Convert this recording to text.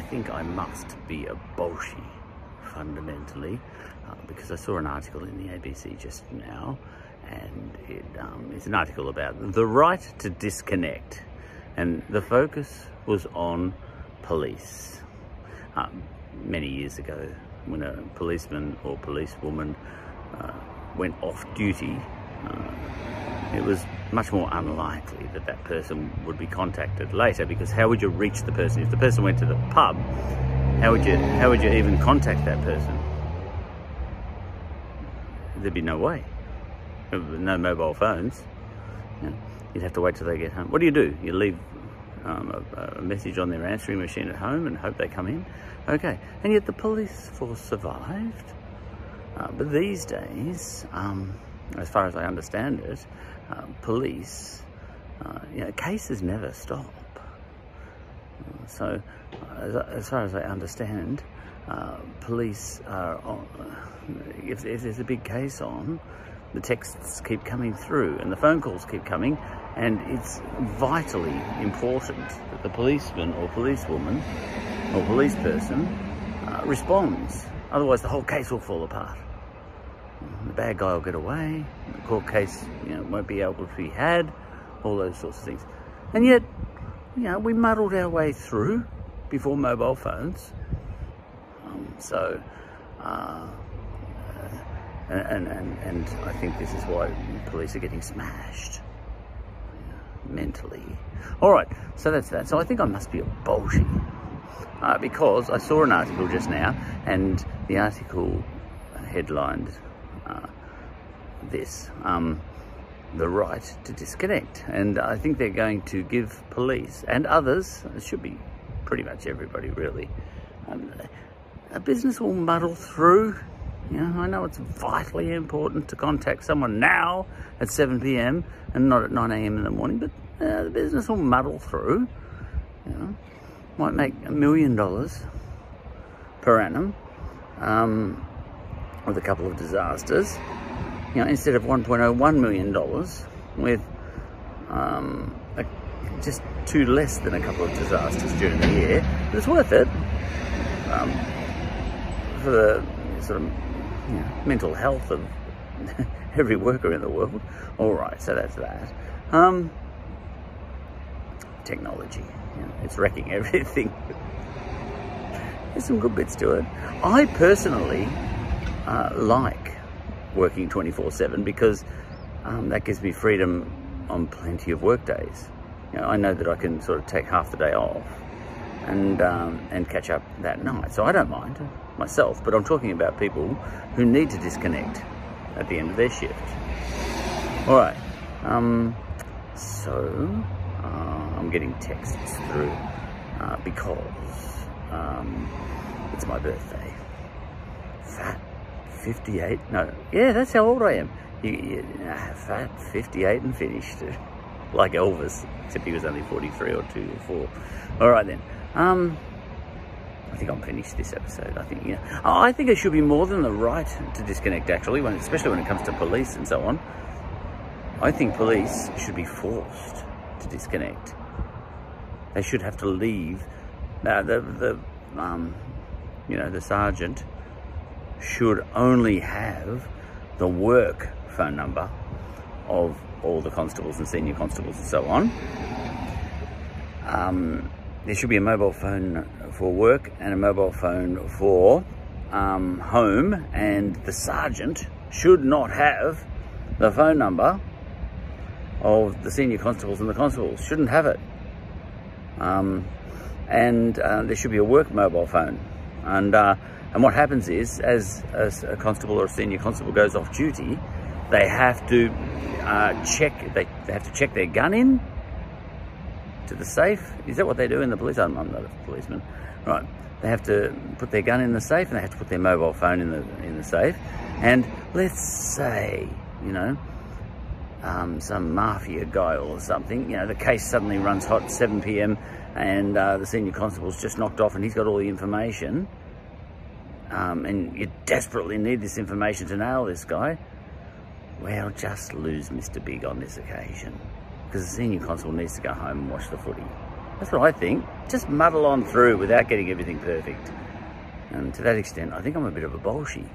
I think I must be a Bolshi fundamentally uh, because I saw an article in the ABC just now and it, um, it's an article about the right to disconnect and the focus was on police. Um, many years ago when a policeman or policewoman uh, went off duty, uh, it was much more unlikely that that person would be contacted later because how would you reach the person? If the person went to the pub, how would you, how would you even contact that person? There'd be no way. No mobile phones. You'd have to wait till they get home. What do you do? You leave um, a, a, message on their answering machine at home and hope they come in. Okay, and yet the police force survived. Uh, but these days, um, as far as I understand it, uh, police, uh, you know, cases never stop. So, as, as, far as I understand, uh, police are, on, if, if there's a big case on, the texts keep coming through and the phone calls keep coming and it's vitally important that the policeman or policewoman or police person uh, responds. Otherwise the whole case will fall apart. The bad guy will get away, the court case you know, won't be able to be had, all those sorts of things. And yet, you know, we muddled our way through before mobile phones. Um, so, uh, and, and, and I think this is why police are getting smashed mentally. All right, so that's that. So I think I must be a Bolshi uh, because I saw an article just now and the article headlined uh, this, um, the right to disconnect. And I think they're going to give police and others, it should be pretty much everybody really, um, a business will muddle through you know, I know it's vitally important to contact someone now at 7 p.m. and not at 9 a.m. in the morning, but uh, the business will muddle through. You know, might make a million dollars per annum um, with a couple of disasters. You know, instead of 1.01 million dollars with um, a, just two less than a couple of disasters during the year, it's worth it um, for the sort of you know, mental health of every worker in the world. All right, so that's that. Um, technology, you know, it's wrecking everything. There's some good bits to it. I personally uh, like working 24-7 because um, that gives me freedom on plenty of work days. You know, I know that I can sort of take half the day off and um, and catch up that night. So I don't mind myself, but I'm talking about people who need to disconnect at the end of their shift. All right, um, so uh, I'm getting texts through uh, because um, it's my birthday. Fat 58, no, yeah, that's how old I am. You, you, fat 58 and finished. like Elvis, except he was only 43 or 2 or 4. All right then. Um, I think I'm finished this episode. I think, yeah. I think it should be more than the right to disconnect, actually, when, especially when it comes to police and so on. I think police should be forced to disconnect. They should have to leave. Now, the, the um, you know, the sergeant should only have the work phone number of all the constables and senior constables and so on. Um, there should be a mobile phone for work and a mobile phone for um, home and the sergeant should not have the phone number of the senior constables and the constables. Shouldn't have it. Um, and uh, there should be a work mobile phone. And uh, and what happens is as, as, a constable or a senior constable goes off duty they have to uh, check they, they have to check their gun in to the safe. Is that what they do in the police? I'm, I'm not a policeman. Right. They have to put their gun in the safe and they have to put their mobile phone in the in the safe. And let's say, you know, um, some mafia guy or something, you know, the case suddenly runs hot at 7 p.m. and uh, the senior constable's just knocked off and he's got all the information. Um, and you desperately need this information to nail this guy. Well, just lose Mr. Big on this occasion because the senior constable needs to go home and watch the footy. That's what I think. Just muddle on through without getting everything perfect. And to that extent, I think I'm a bit of a bolshy.